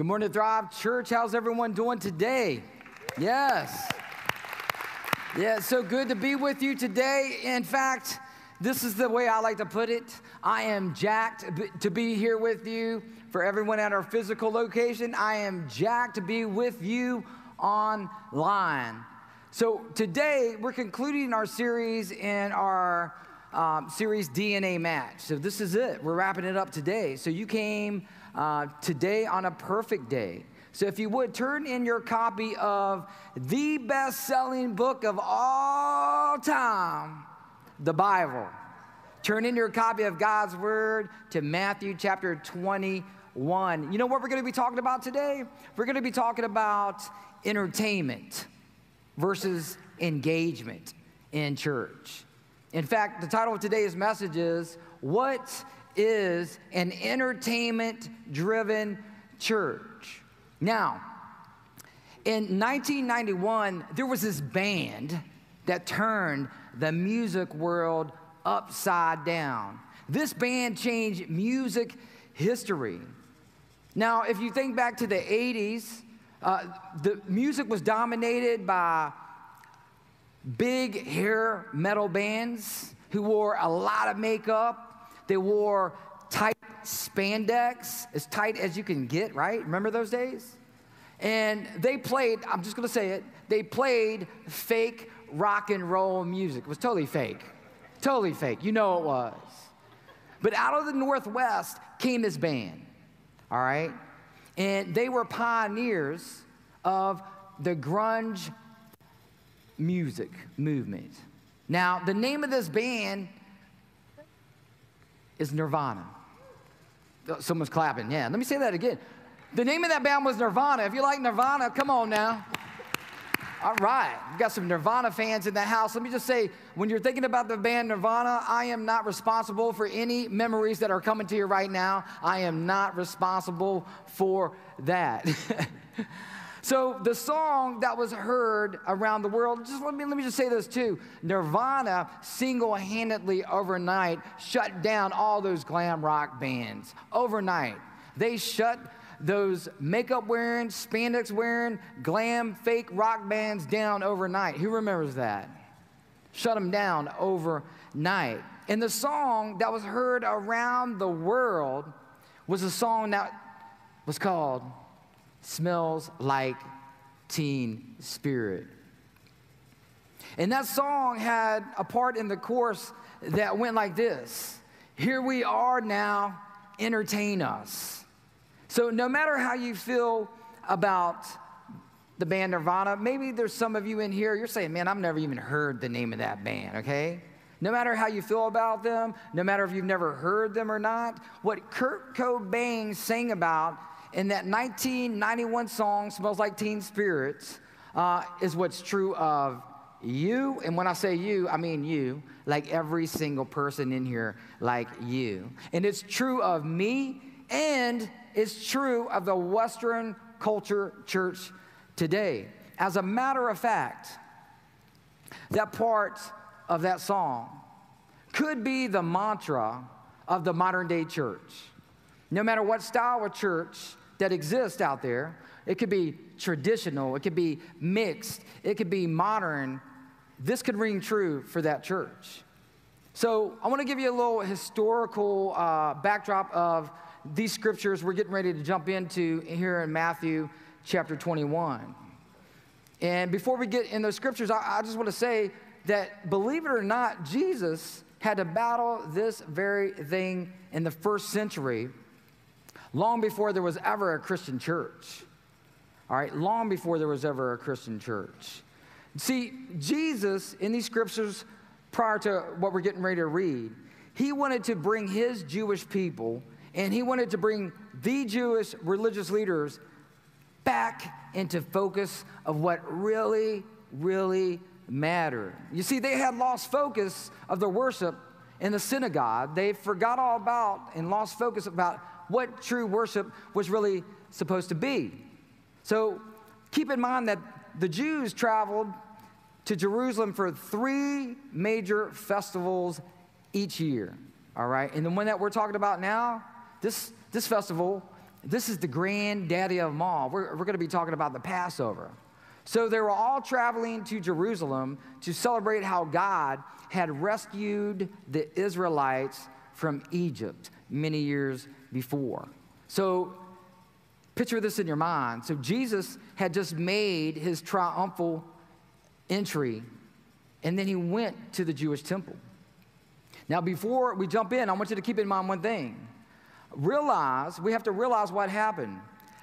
Good morning, Thrive Church. How's everyone doing today? Yes. Yeah, it's so good to be with you today. In fact, this is the way I like to put it. I am jacked to be here with you. For everyone at our physical location, I am jacked to be with you online. So today, we're concluding our series in our um, series DNA Match. So this is it. We're wrapping it up today. So you came uh, today on a perfect day. So if you would turn in your copy of the best selling book of all time, the Bible. Turn in your copy of God's Word to Matthew chapter 21. You know what we're going to be talking about today? We're going to be talking about entertainment versus engagement in church. In fact, the title of today's message is What is an entertainment driven church. Now, in 1991, there was this band that turned the music world upside down. This band changed music history. Now, if you think back to the 80s, uh, the music was dominated by big hair metal bands who wore a lot of makeup they wore tight spandex, as tight as you can get, right? Remember those days? And they played, I'm just gonna say it, they played fake rock and roll music. It was totally fake. Totally fake. You know it was. But out of the Northwest came this band, all right? And they were pioneers of the grunge music movement. Now, the name of this band is Nirvana. Oh, someone's clapping. Yeah, let me say that again. The name of that band was Nirvana. If you like Nirvana, come on now. All right, we got some Nirvana fans in the house. Let me just say, when you're thinking about the band Nirvana, I am not responsible for any memories that are coming to you right now. I am not responsible for that. So the song that was heard around the world, just let me, let me just say this too. Nirvana single-handedly overnight shut down all those glam rock bands. Overnight. They shut those makeup wearing, spandex wearing, glam fake rock bands down overnight. Who remembers that? Shut them down overnight. And the song that was heard around the world was a song that was called smells like teen spirit. And that song had a part in the chorus that went like this Here we are now, entertain us. So, no matter how you feel about the band Nirvana, maybe there's some of you in here, you're saying, Man, I've never even heard the name of that band, okay? No matter how you feel about them, no matter if you've never heard them or not, what Kurt Cobain sang about in that 1991 song, Smells Like Teen Spirits, uh, is what's true of you. And when I say you, I mean you, like every single person in here, like you. And it's true of me, and it's true of the Western culture church today. As a matter of fact, that part of that song could be the mantra of the modern day church. No matter what style of church that exist out there. It could be traditional, it could be mixed, it could be modern. This could ring true for that church. So, I want to give you a little historical uh, backdrop of these scriptures we're getting ready to jump into here in Matthew chapter 21. And before we get in those scriptures, I, I just want to say that believe it or not, Jesus had to battle this very thing in the first century long before there was ever a Christian church. All right, long before there was ever a Christian church. See, Jesus in these scriptures, prior to what we're getting ready to read, he wanted to bring his Jewish people and he wanted to bring the Jewish religious leaders back into focus of what really, really mattered. You see, they had lost focus of their worship in the synagogue. They forgot all about and lost focus about what true worship was really supposed to be. So keep in mind that the Jews traveled to Jerusalem for three major festivals each year. All right. And the one that we're talking about now, this, this festival this is the granddaddy of them all. We're, we're going to be talking about the Passover. So they were all traveling to Jerusalem to celebrate how God had rescued the Israelites from Egypt many years before. So picture this in your mind. So Jesus had just made his triumphal entry, and then he went to the Jewish temple. Now, before we jump in, I want you to keep in mind one thing. Realize, we have to realize what happened.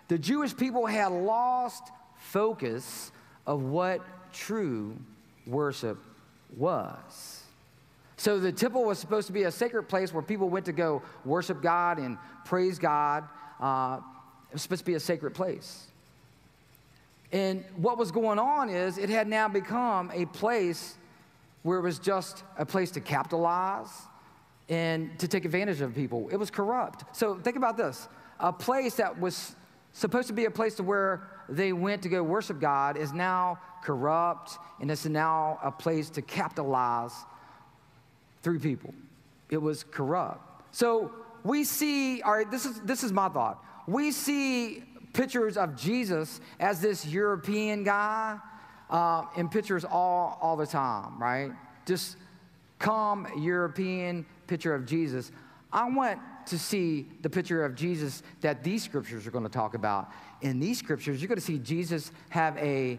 The Jewish people had lost focus of what true worship was. So the temple was supposed to be a sacred place where people went to go worship God and praise God. Uh, it was supposed to be a sacred place. And what was going on is it had now become a place where it was just a place to capitalize and to take advantage of people. It was corrupt. So think about this a place that was supposed to be a place to where they went to go worship God is now corrupt and it's now a place to capitalize through people. It was corrupt. So we see, all right, this is, this is my thought. We see pictures of Jesus as this European guy uh, in pictures all, all the time, right? Just calm European picture of Jesus. I want to see the picture of Jesus that these scriptures are going to talk about. In these scriptures, you're going to see Jesus have a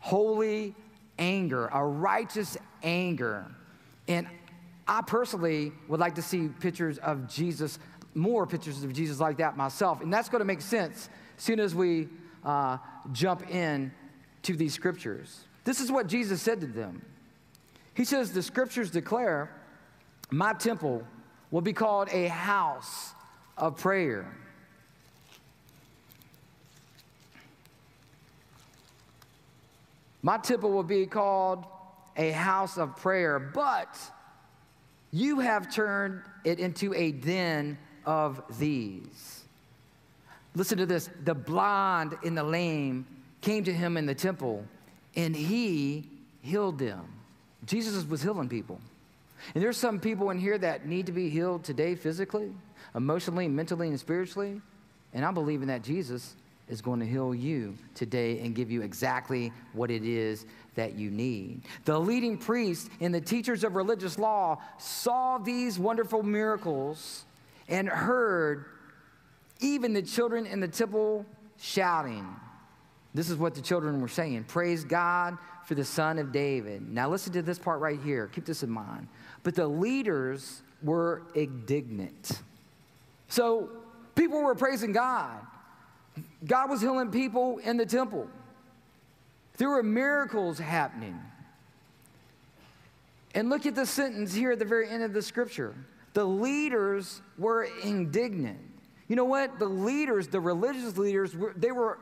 holy anger, a righteous anger. And I personally would like to see pictures of Jesus, more pictures of Jesus like that myself. And that's going to make sense as soon as we uh, jump in to these scriptures. This is what Jesus said to them. He says, The scriptures declare, My temple will be called a house of prayer. My temple will be called a house of prayer, but you have turned it into a den of thieves. Listen to this the blind and the lame came to him in the temple, and he healed them. Jesus was healing people. And there's some people in here that need to be healed today physically, emotionally, mentally, and spiritually. And I'm believing that Jesus is going to heal you today and give you exactly what it is that you need. The leading priests and the teachers of religious law saw these wonderful miracles and heard even the children in the temple shouting. This is what the children were saying Praise God for the Son of David. Now, listen to this part right here. Keep this in mind. But the leaders were indignant. So, people were praising God. God was healing people in the temple. There were miracles happening. And look at the sentence here at the very end of the scripture. The leaders were indignant. You know what? The leaders, the religious leaders, they, were,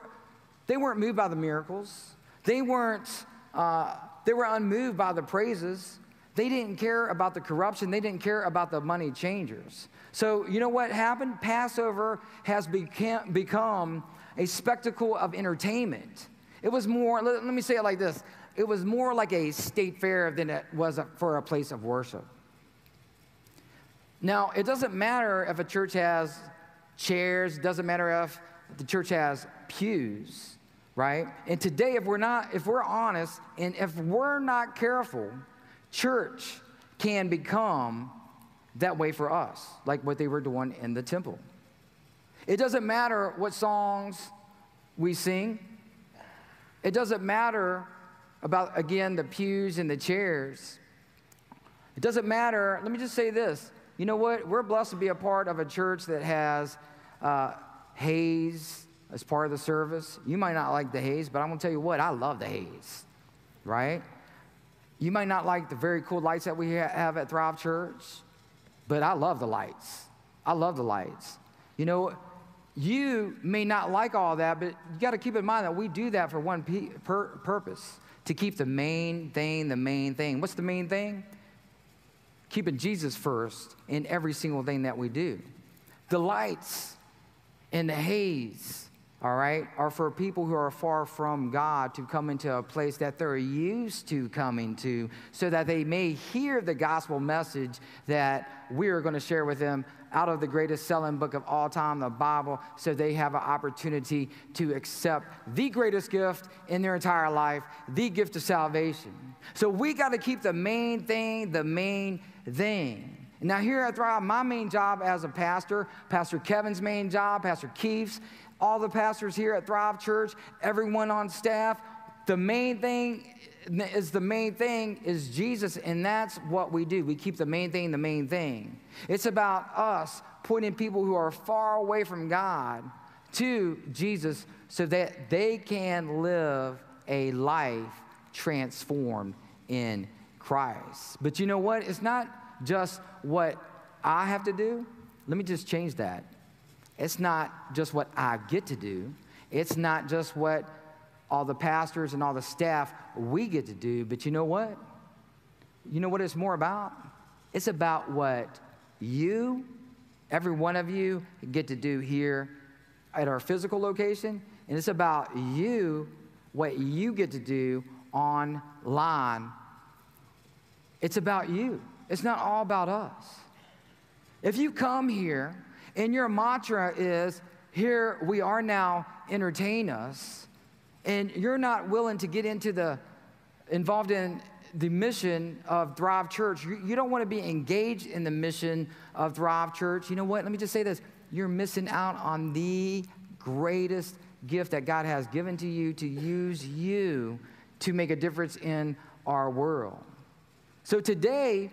they weren't moved by the miracles. They weren't, uh, they were unmoved by the praises. They didn't care about the corruption. They didn't care about the money changers. So, you know what happened? Passover has become a spectacle of entertainment. It was more, let, let me say it like this it was more like a state fair than it was a, for a place of worship. Now, it doesn't matter if a church has chairs, doesn't matter if the church has pews, right? And today, if we're not, if we're honest, and if we're not careful, church can become that way for us, like what they were doing in the temple. It doesn't matter what songs we sing. It doesn't matter about, again, the pews and the chairs. It doesn't matter. Let me just say this. You know what? We're blessed to be a part of a church that has uh, haze as part of the service. You might not like the haze, but I'm going to tell you what, I love the haze, right? You might not like the very cool lights that we have at Thrive Church, but I love the lights. I love the lights. You know, you may not like all that, but you got to keep in mind that we do that for one per- purpose to keep the main thing the main thing. What's the main thing? Keeping Jesus first in every single thing that we do. The lights and the haze, all right, are for people who are far from God to come into a place that they're used to coming to so that they may hear the gospel message that we are going to share with them out of the greatest selling book of all time, the Bible, so they have an opportunity to accept the greatest gift in their entire life, the gift of salvation. So we got to keep the main thing the main thing. Now, here at Thrive, my main job as a pastor, Pastor Kevin's main job, Pastor Keith's, all the pastors here at Thrive Church, everyone on staff, the main thing is the main thing is Jesus, and that's what we do. We keep the main thing the main thing. It's about us pointing people who are far away from God to Jesus so that they can live a life transformed in Christ. But you know what? It's not just what I have to do. Let me just change that. It's not just what I get to do. It's not just what all the pastors and all the staff we get to do. But you know what? You know what it's more about? It's about what you, every one of you, get to do here at our physical location. And it's about you, what you get to do online. It's about you. It's not all about us. If you come here and your mantra is, here we are now, entertain us, and you're not willing to get into the, involved in the mission of Thrive Church, you, you don't want to be engaged in the mission of Thrive Church, you know what? Let me just say this you're missing out on the greatest gift that God has given to you to use you to make a difference in our world. So today,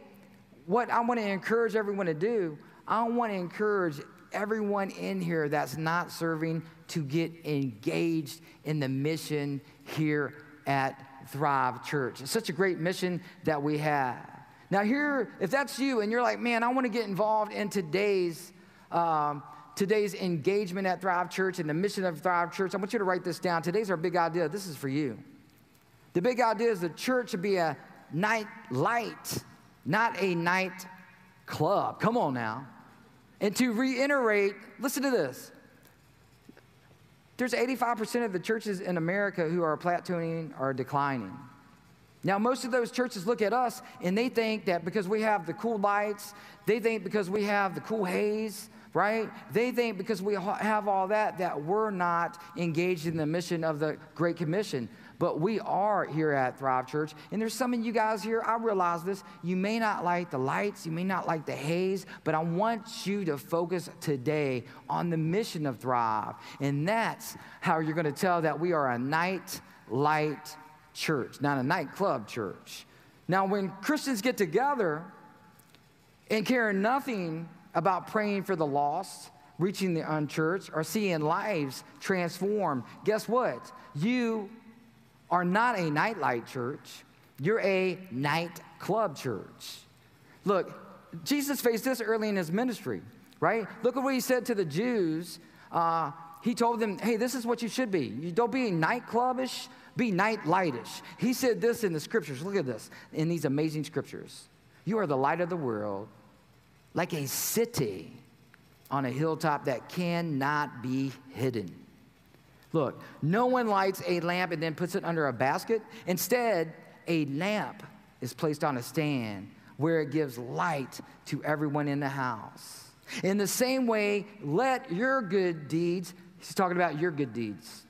what I want to encourage everyone to do, I want to encourage everyone in here that's not serving to get engaged in the mission here at Thrive Church. It's such a great mission that we have. Now, here, if that's you and you're like, man, I want to get involved in today's. Um, today's engagement at Thrive Church and the mission of Thrive Church, I want you to write this down. Today's our big idea. This is for you. The big idea is the church should be a night light, not a night club. Come on now. And to reiterate, listen to this. There's 85% of the churches in America who are plateauing or declining. Now, most of those churches look at us and they think that because we have the cool lights, they think because we have the cool haze, right? They think because we have all that, that we're not engaged in the mission of the Great Commission. But we are here at Thrive Church. And there's some of you guys here, I realize this. You may not like the lights, you may not like the haze, but I want you to focus today on the mission of Thrive. And that's how you're going to tell that we are a night light church, not a nightclub church. Now, when Christians get together and care nothing about praying for the lost, reaching the unchurched, or seeing lives transformed, guess what? You are not a nightlight church, you're a nightclub church. Look, Jesus faced this early in his ministry, right? Look at what he said to the Jews. Uh, he told them, hey, this is what you should be. You don't be nightclubish, be nightlightish. He said this in the scriptures. Look at this in these amazing scriptures. You are the light of the world, like a city on a hilltop that cannot be hidden. Look, no one lights a lamp and then puts it under a basket. Instead, a lamp is placed on a stand where it gives light to everyone in the house. In the same way, let your good deeds, he's talking about your good deeds,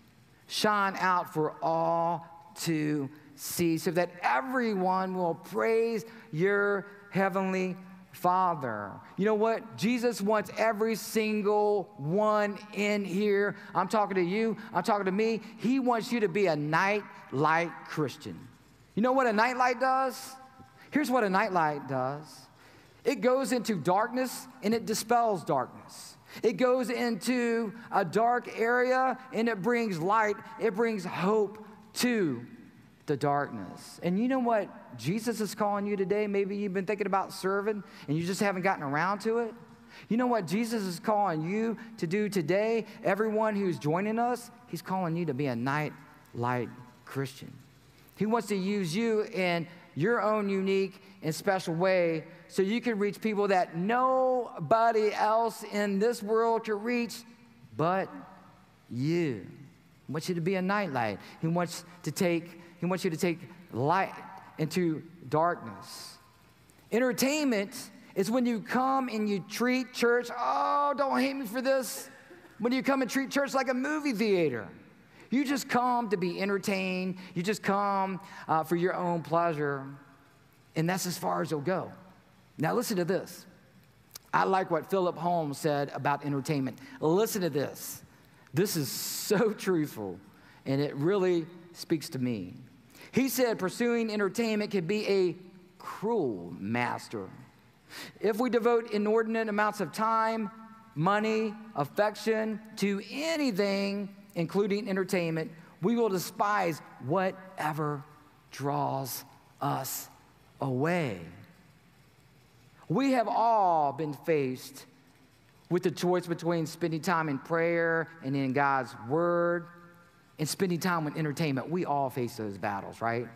shine out for all to see so that everyone will praise your heavenly Father. You know what? Jesus wants every single one in here. I'm talking to you, I'm talking to me. He wants you to be a night light Christian. You know what a nightlight does? Here's what a nightlight does it goes into darkness and it dispels darkness. It goes into a dark area and it brings light, it brings hope to the darkness. And you know what Jesus is calling you today? Maybe you've been thinking about serving and you just haven't gotten around to it. You know what Jesus is calling you to do today? Everyone who's joining us, he's calling you to be a night light Christian. He wants to use you in your own unique and special way so you can reach people that nobody else in this world can reach but you. He wants you to be a nightlight. He wants to take he wants you to take light into darkness. Entertainment is when you come and you treat church, oh, don't hate me for this. When you come and treat church like a movie theater. You just come to be entertained, you just come uh, for your own pleasure, and that's as far as you'll go. Now, listen to this. I like what Philip Holmes said about entertainment. Listen to this. This is so truthful, and it really speaks to me. He said pursuing entertainment can be a cruel master. If we devote inordinate amounts of time, money, affection to anything including entertainment, we will despise whatever draws us away. We have all been faced with the choice between spending time in prayer and in God's Word and spending time with entertainment. We all face those battles, right?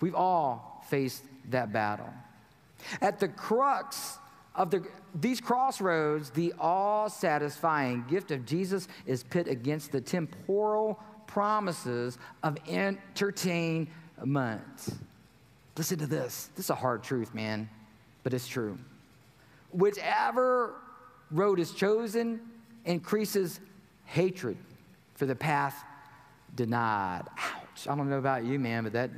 We've all faced that battle. At the crux of the, these crossroads, the all satisfying gift of Jesus is pit against the temporal promises of entertainment. Listen to this. This is a hard truth, man, but it's true. Whichever road is chosen increases hatred for the path denied. Ouch. I don't know about you, man, but that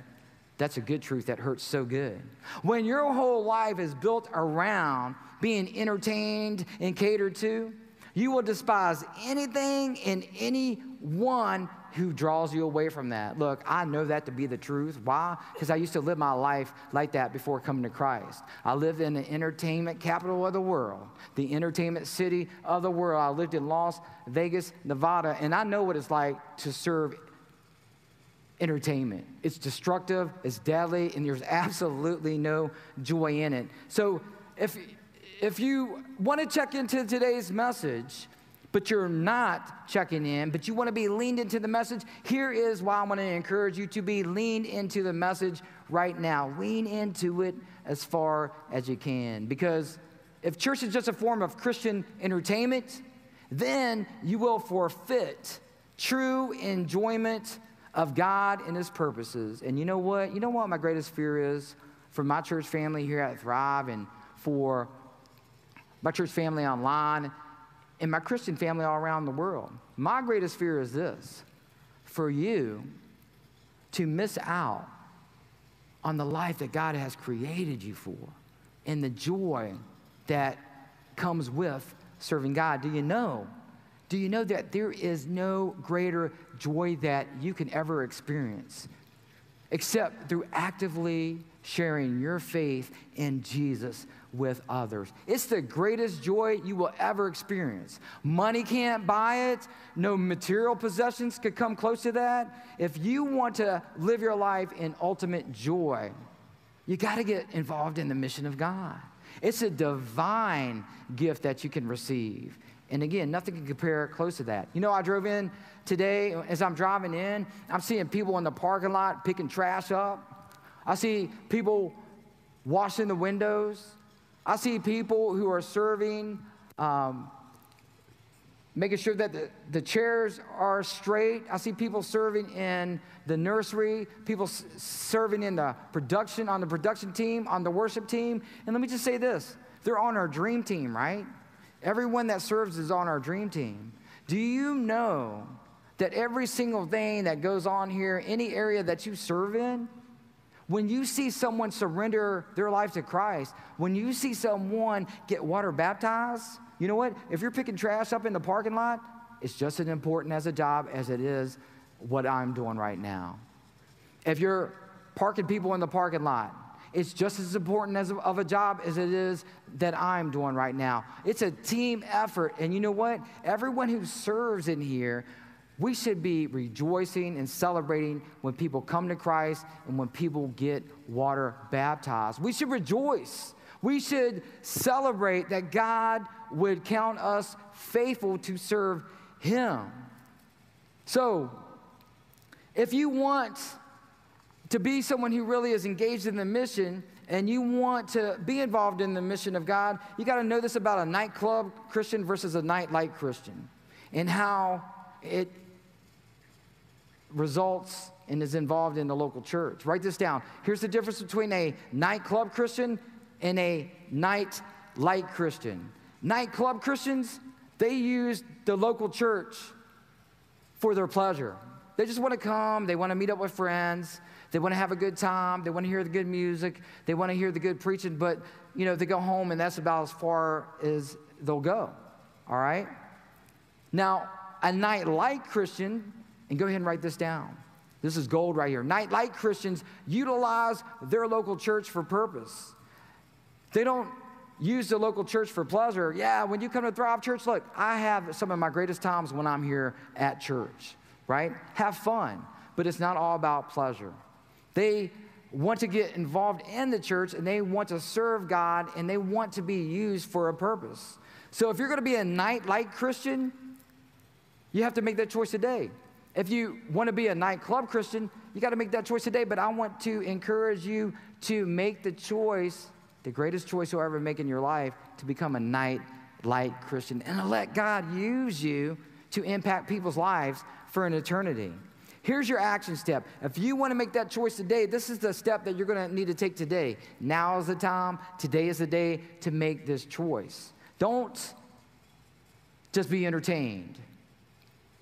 that's a good truth that hurts so good. When your whole life is built around being entertained and catered to, you will despise anything and anyone who draws you away from that. Look, I know that to be the truth. Why? Because I used to live my life like that before coming to Christ. I lived in the entertainment capital of the world, the entertainment city of the world. I lived in Las Vegas, Nevada, and I know what it's like to serve entertainment. It's destructive, it's deadly, and there's absolutely no joy in it. So if, if you want to check into today's message, but you're not checking in, but you want to be leaned into the message, here is why I want to encourage you to be leaned into the message right now. Lean into it as far as you can. Because if church is just a form of Christian entertainment, then you will forfeit true enjoyment of God and His purposes. And you know what? You know what my greatest fear is for my church family here at Thrive and for my church family online and my Christian family all around the world? My greatest fear is this for you to miss out on the life that God has created you for and the joy that comes with serving God. Do you know do you know that there is no greater joy that you can ever experience except through actively sharing your faith in Jesus with others? It's the greatest joy you will ever experience. Money can't buy it, no material possessions could come close to that. If you want to live your life in ultimate joy, you got to get involved in the mission of God. It's a divine gift that you can receive. And again, nothing can compare close to that. You know, I drove in today, as I'm driving in, I'm seeing people in the parking lot picking trash up. I see people washing the windows. I see people who are serving, um, making sure that the, the chairs are straight. I see people serving in the nursery, people s- serving in the production, on the production team, on the worship team. And let me just say this they're on our dream team, right? Everyone that serves is on our dream team. Do you know that every single thing that goes on here, any area that you serve in, when you see someone surrender their life to Christ, when you see someone get water baptized, you know what? If you're picking trash up in the parking lot, it's just as important as a job as it is what I'm doing right now. If you're parking people in the parking lot, it's just as important as of a job as it is that I'm doing right now. It's a team effort. And you know what? Everyone who serves in here, we should be rejoicing and celebrating when people come to Christ and when people get water baptized. We should rejoice. We should celebrate that God would count us faithful to serve Him. So, if you want to be someone who really is engaged in the mission and you want to be involved in the mission of God, you got to know this about a nightclub Christian versus a nightlight Christian and how it results and is involved in the local church. Write this down. Here's the difference between a nightclub Christian and a night light Christian. Nightclub Christians, they use the local church for their pleasure. They just want to come, they want to meet up with friends, they want to have a good time, they want to hear the good music, they want to hear the good preaching, but you know, they go home and that's about as far as they'll go. All right? Now, a night light Christian, and go ahead and write this down. This is gold right here. Night light Christians utilize their local church for purpose. They don't use the local church for pleasure. Yeah, when you come to Thrive Church, look, I have some of my greatest times when I'm here at church, right? Have fun, but it's not all about pleasure. They want to get involved in the church and they want to serve God and they want to be used for a purpose. So if you're going to be a night light Christian, you have to make that choice today. If you want to be a nightclub Christian, you got to make that choice today. But I want to encourage you to make the choice the greatest choice you'll ever make in your life to become a night light Christian and let God use you to impact people's lives for an eternity. Here's your action step. If you want to make that choice today, this is the step that you're going to need to take today. Now is the time. Today is the day to make this choice. Don't just be entertained,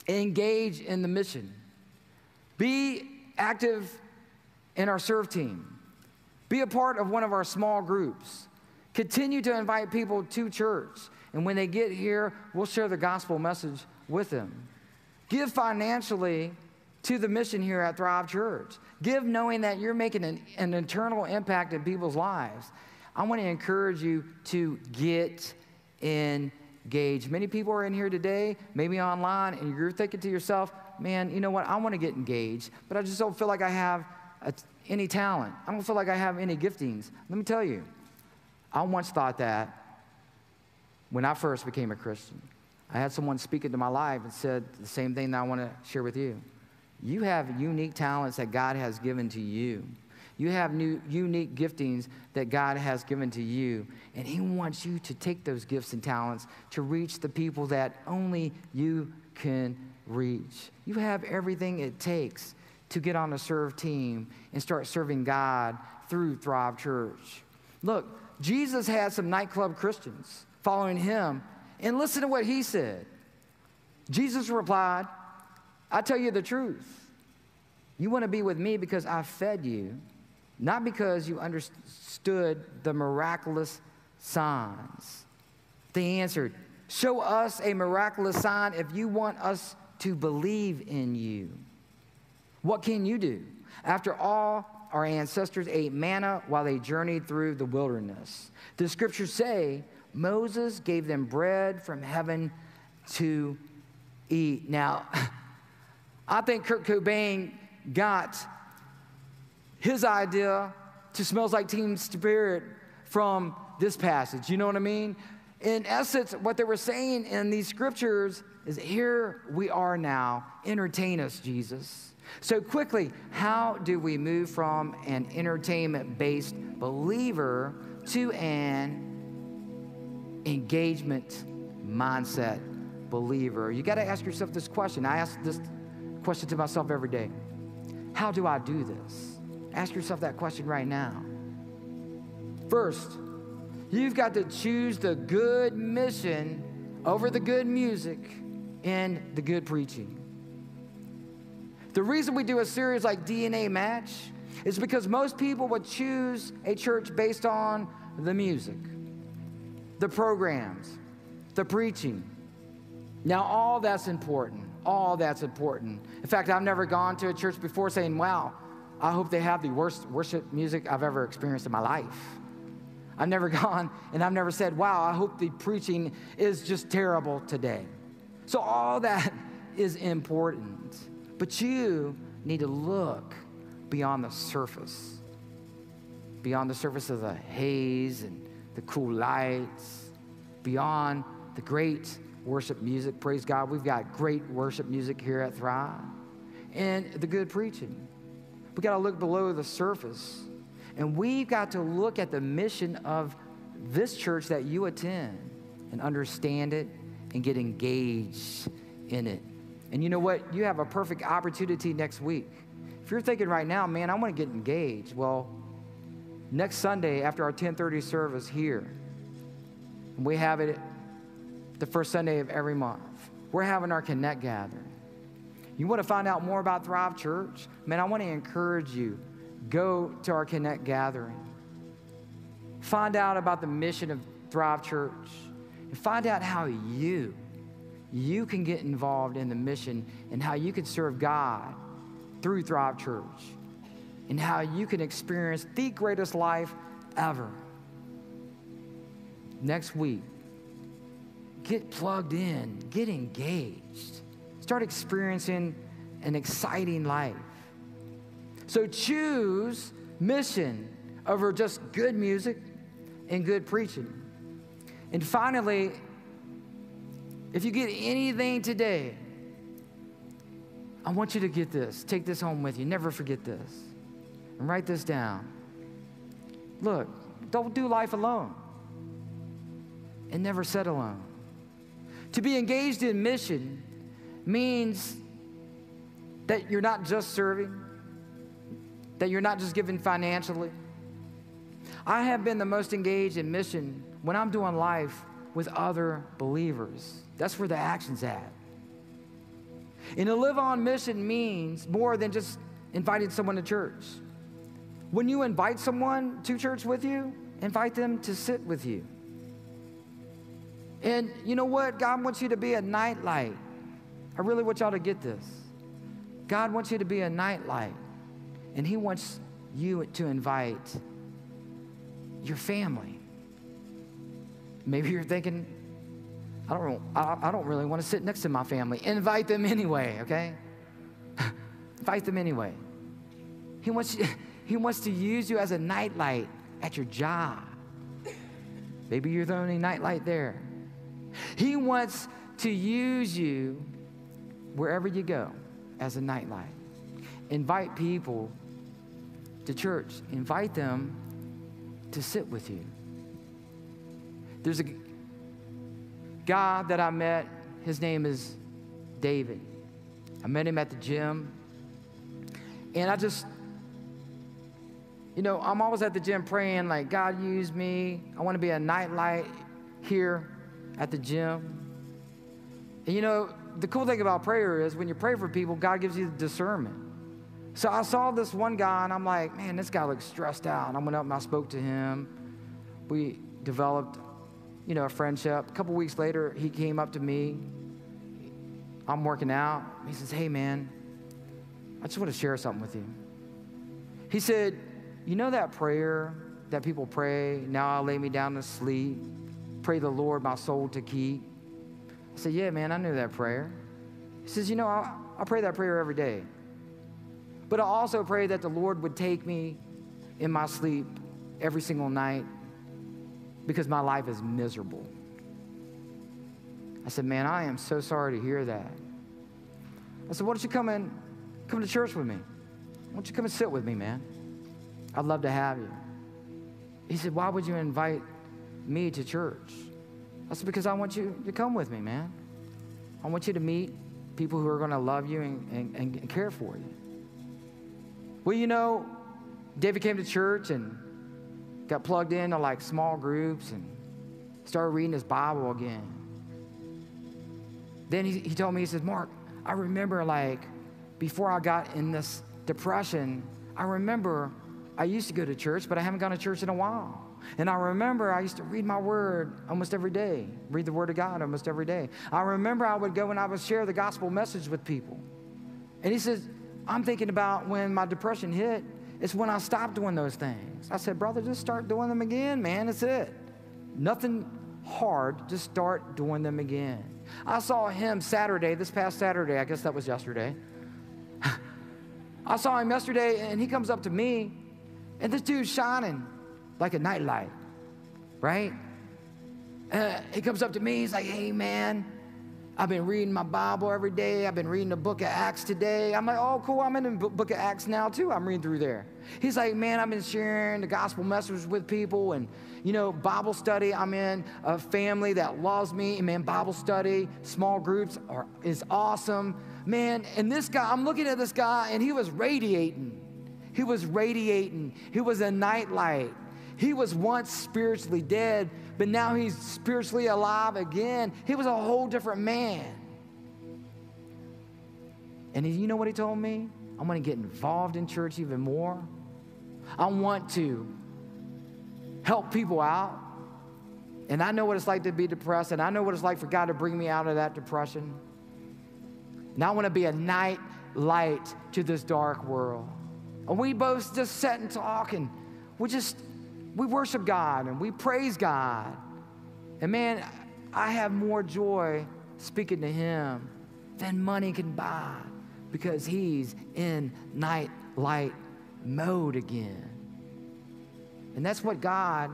engage in the mission. Be active in our serve team. Be a part of one of our small groups. Continue to invite people to church. And when they get here, we'll share the gospel message with them. Give financially to the mission here at Thrive Church. Give knowing that you're making an, an eternal impact in people's lives. I want to encourage you to get engaged. Many people are in here today, maybe online, and you're thinking to yourself, man, you know what? I want to get engaged, but I just don't feel like I have a, any talent. I don't feel like I have any giftings. Let me tell you, I once thought that when I first became a Christian. I had someone speak into my life and said the same thing that I want to share with you. You have unique talents that God has given to you. You have new, unique giftings that God has given to you. And He wants you to take those gifts and talents to reach the people that only you can reach. You have everything it takes to get on a serve team and start serving God through Thrive Church. Look, Jesus had some nightclub Christians following him, and listen to what he said. Jesus replied, I tell you the truth. You want to be with me because I fed you, not because you understood the miraculous signs. They answered, Show us a miraculous sign if you want us to believe in you. What can you do? After all, our ancestors ate manna while they journeyed through the wilderness. The scriptures say Moses gave them bread from heaven to eat. Now, I think Kurt Cobain got his idea to Smells Like Teen Spirit from this passage. You know what I mean? In essence, what they were saying in these scriptures is here we are now. Entertain us, Jesus. So, quickly, how do we move from an entertainment based believer to an engagement mindset believer? You got to ask yourself this question. I ask this question to myself every day How do I do this? Ask yourself that question right now. First, you've got to choose the good mission over the good music and the good preaching. The reason we do a series like DNA Match is because most people would choose a church based on the music, the programs, the preaching. Now, all that's important. All that's important. In fact, I've never gone to a church before saying, wow, I hope they have the worst worship music I've ever experienced in my life. I've never gone and I've never said, wow, I hope the preaching is just terrible today. So, all that is important. But you need to look beyond the surface, beyond the surface of the haze and the cool lights, beyond the great worship music. Praise God, we've got great worship music here at Thrive, and the good preaching. We got to look below the surface, and we've got to look at the mission of this church that you attend and understand it and get engaged in it. And you know what? You have a perfect opportunity next week. If you're thinking right now, man, I want to get engaged, well, next Sunday after our 1030 service here, we have it the first Sunday of every month. We're having our Connect gathering. You want to find out more about Thrive Church? Man, I want to encourage you. Go to our Connect gathering. Find out about the mission of Thrive Church and find out how you you can get involved in the mission and how you can serve God through Thrive Church and how you can experience the greatest life ever. Next week, get plugged in, get engaged, start experiencing an exciting life. So choose mission over just good music and good preaching. And finally, if you get anything today, I want you to get this. Take this home with you. Never forget this. And write this down. Look, don't do life alone. And never sit alone. To be engaged in mission means that you're not just serving, that you're not just giving financially. I have been the most engaged in mission when I'm doing life with other believers. That's where the action's at. And to live on mission means more than just inviting someone to church. When you invite someone to church with you, invite them to sit with you. And you know what? God wants you to be a nightlight. I really want y'all to get this. God wants you to be a nightlight, and He wants you to invite your family. Maybe you're thinking, I don't, I, don't really want to sit next to my family. Invite them anyway, okay? Invite them anyway. He wants, you, he wants to use you as a nightlight at your job. Maybe you're the only nightlight there. He wants to use you wherever you go as a nightlight. Invite people to church, invite them to sit with you. There's a guy that I met, his name is David. I met him at the gym. And I just, you know, I'm always at the gym praying, like, God, use me. I want to be a nightlight here at the gym. And you know, the cool thing about prayer is when you pray for people, God gives you the discernment. So I saw this one guy and I'm like, man, this guy looks stressed out. And I went up and I spoke to him. We developed you know, a friendship. A couple weeks later, he came up to me. I'm working out. He says, Hey, man, I just want to share something with you. He said, You know that prayer that people pray, now I'll lay me down to sleep, pray the Lord my soul to keep? I said, Yeah, man, I knew that prayer. He says, You know, I, I pray that prayer every day. But I also pray that the Lord would take me in my sleep every single night because my life is miserable. I said, Man, I am so sorry to hear that. I said, Why don't you come in, come to church with me? Why don't you come and sit with me, man? I'd love to have you. He said, Why would you invite me to church? Said, Because I want you to come with me, man. I want you to meet people who are going to love you and, and, and care for you. Well, you know, David came to church and got plugged into like small groups and started reading his Bible again. Then he, he told me, he says, Mark, I remember like before I got in this depression, I remember I used to go to church, but I haven't gone to church in a while. And I remember I used to read my word almost every day, read the word of God almost every day. I remember I would go and I would share the gospel message with people. And he says, I'm thinking about when my depression hit, it's when I stopped doing those things. I said, brother, just start doing them again, man. It's it. Nothing hard, just start doing them again. I saw him Saturday, this past Saturday, I guess that was yesterday. I saw him yesterday and he comes up to me and this dude's shining like a nightlight, right? Uh, he comes up to me, he's like, hey man, I've been reading my Bible every day. I've been reading the book of Acts today. I'm like, oh, cool. I'm in the book of Acts now, too. I'm reading through there. He's like, man, I've been sharing the gospel message with people and, you know, Bible study. I'm in a family that loves me. And, man, Bible study, small groups are, is awesome. Man, and this guy, I'm looking at this guy and he was radiating. He was radiating. He was a nightlight. He was once spiritually dead, but now he's spiritually alive again. He was a whole different man. And you know what he told me? I'm going to get involved in church even more. I want to help people out. And I know what it's like to be depressed, and I know what it's like for God to bring me out of that depression. Now I want to be a night light to this dark world. And we both just sat and talk, and we just we worship God and we praise God. And man, I have more joy speaking to Him than money can buy because He's in night light mode again. And that's what God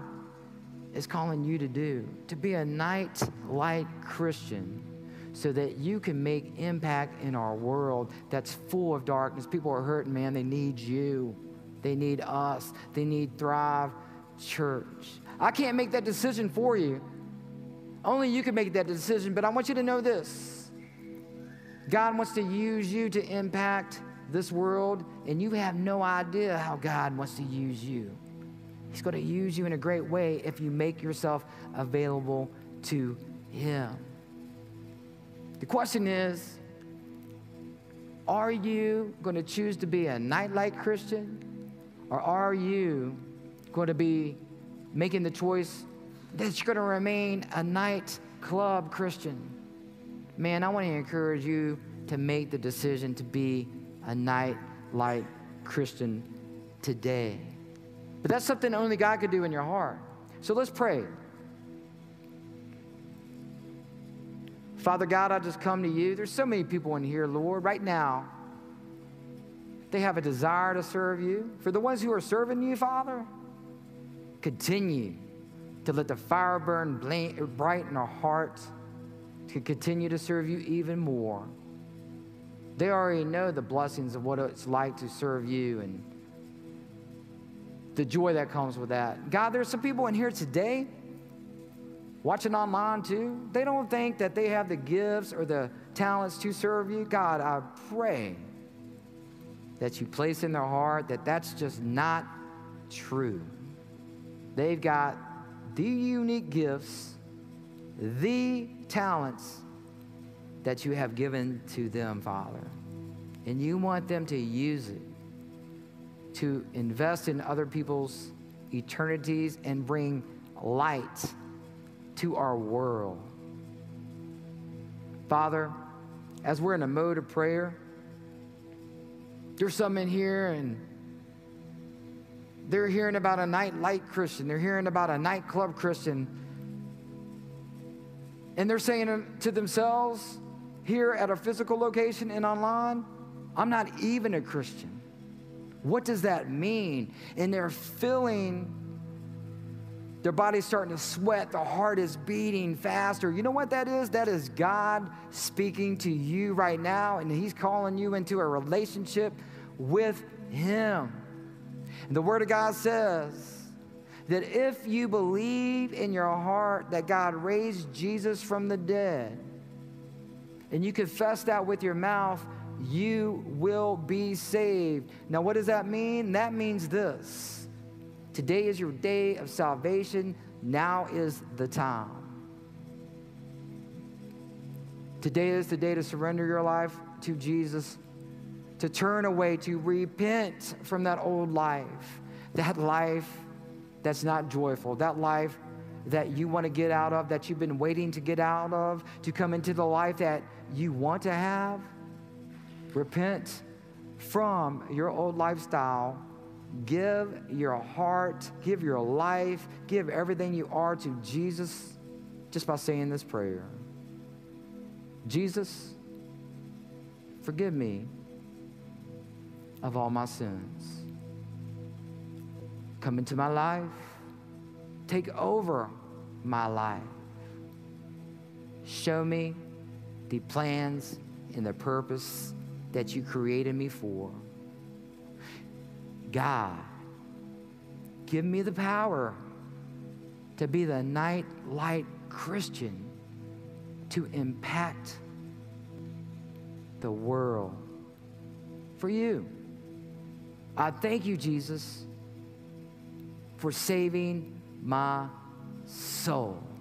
is calling you to do to be a night light Christian so that you can make impact in our world that's full of darkness. People are hurting, man. They need you. They need us. They need Thrive Church. I can't make that decision for you. Only you can make that decision, but I want you to know this God wants to use you to impact this world, and you have no idea how God wants to use you. He's going to use you in a great way if you make yourself available to Him. The question is Are you going to choose to be a nightlight Christian, or are you going to be making the choice that you're going to remain a nightclub Christian? Man, I want to encourage you to make the decision to be a night light Christian today. But that's something only God could do in your heart. So let's pray. Father God, I just come to you. There's so many people in here, Lord, right now. They have a desire to serve you. For the ones who are serving you, Father, continue to let the fire burn bright in our hearts to continue to serve you even more. They already know the blessings of what it's like to serve you and the joy that comes with that. God, there's some people in here today watching online too. They don't think that they have the gifts or the talents to serve you. God, I pray that you place in their heart that that's just not true. They've got the unique gifts, the talents that you have given to them, Father. And you want them to use it to invest in other people's eternities and bring light to our world. Father, as we're in a mode of prayer, there's some in here and they're hearing about a nightlight Christian. They're hearing about a nightclub Christian. And they're saying to themselves here at a physical location and online, I'm not even a Christian. What does that mean? And they're feeling their body's starting to sweat, the heart is beating faster. You know what that is? That is God speaking to you right now, and He's calling you into a relationship with Him. And the Word of God says that if you believe in your heart that God raised Jesus from the dead, and you confess that with your mouth, you will be saved. Now, what does that mean? That means this today is your day of salvation. Now is the time. Today is the day to surrender your life to Jesus to turn away, to repent from that old life, that life that's not joyful, that life that you want to get out of, that you've been waiting to get out of, to come into the life that you want to have. Repent from your old lifestyle. Give your heart, give your life, give everything you are to Jesus just by saying this prayer Jesus, forgive me of all my sins. Come into my life, take over my life. Show me the plans and the purpose that you created me for. God, give me the power to be the night light Christian to impact the world for you. I thank you, Jesus, for saving my soul.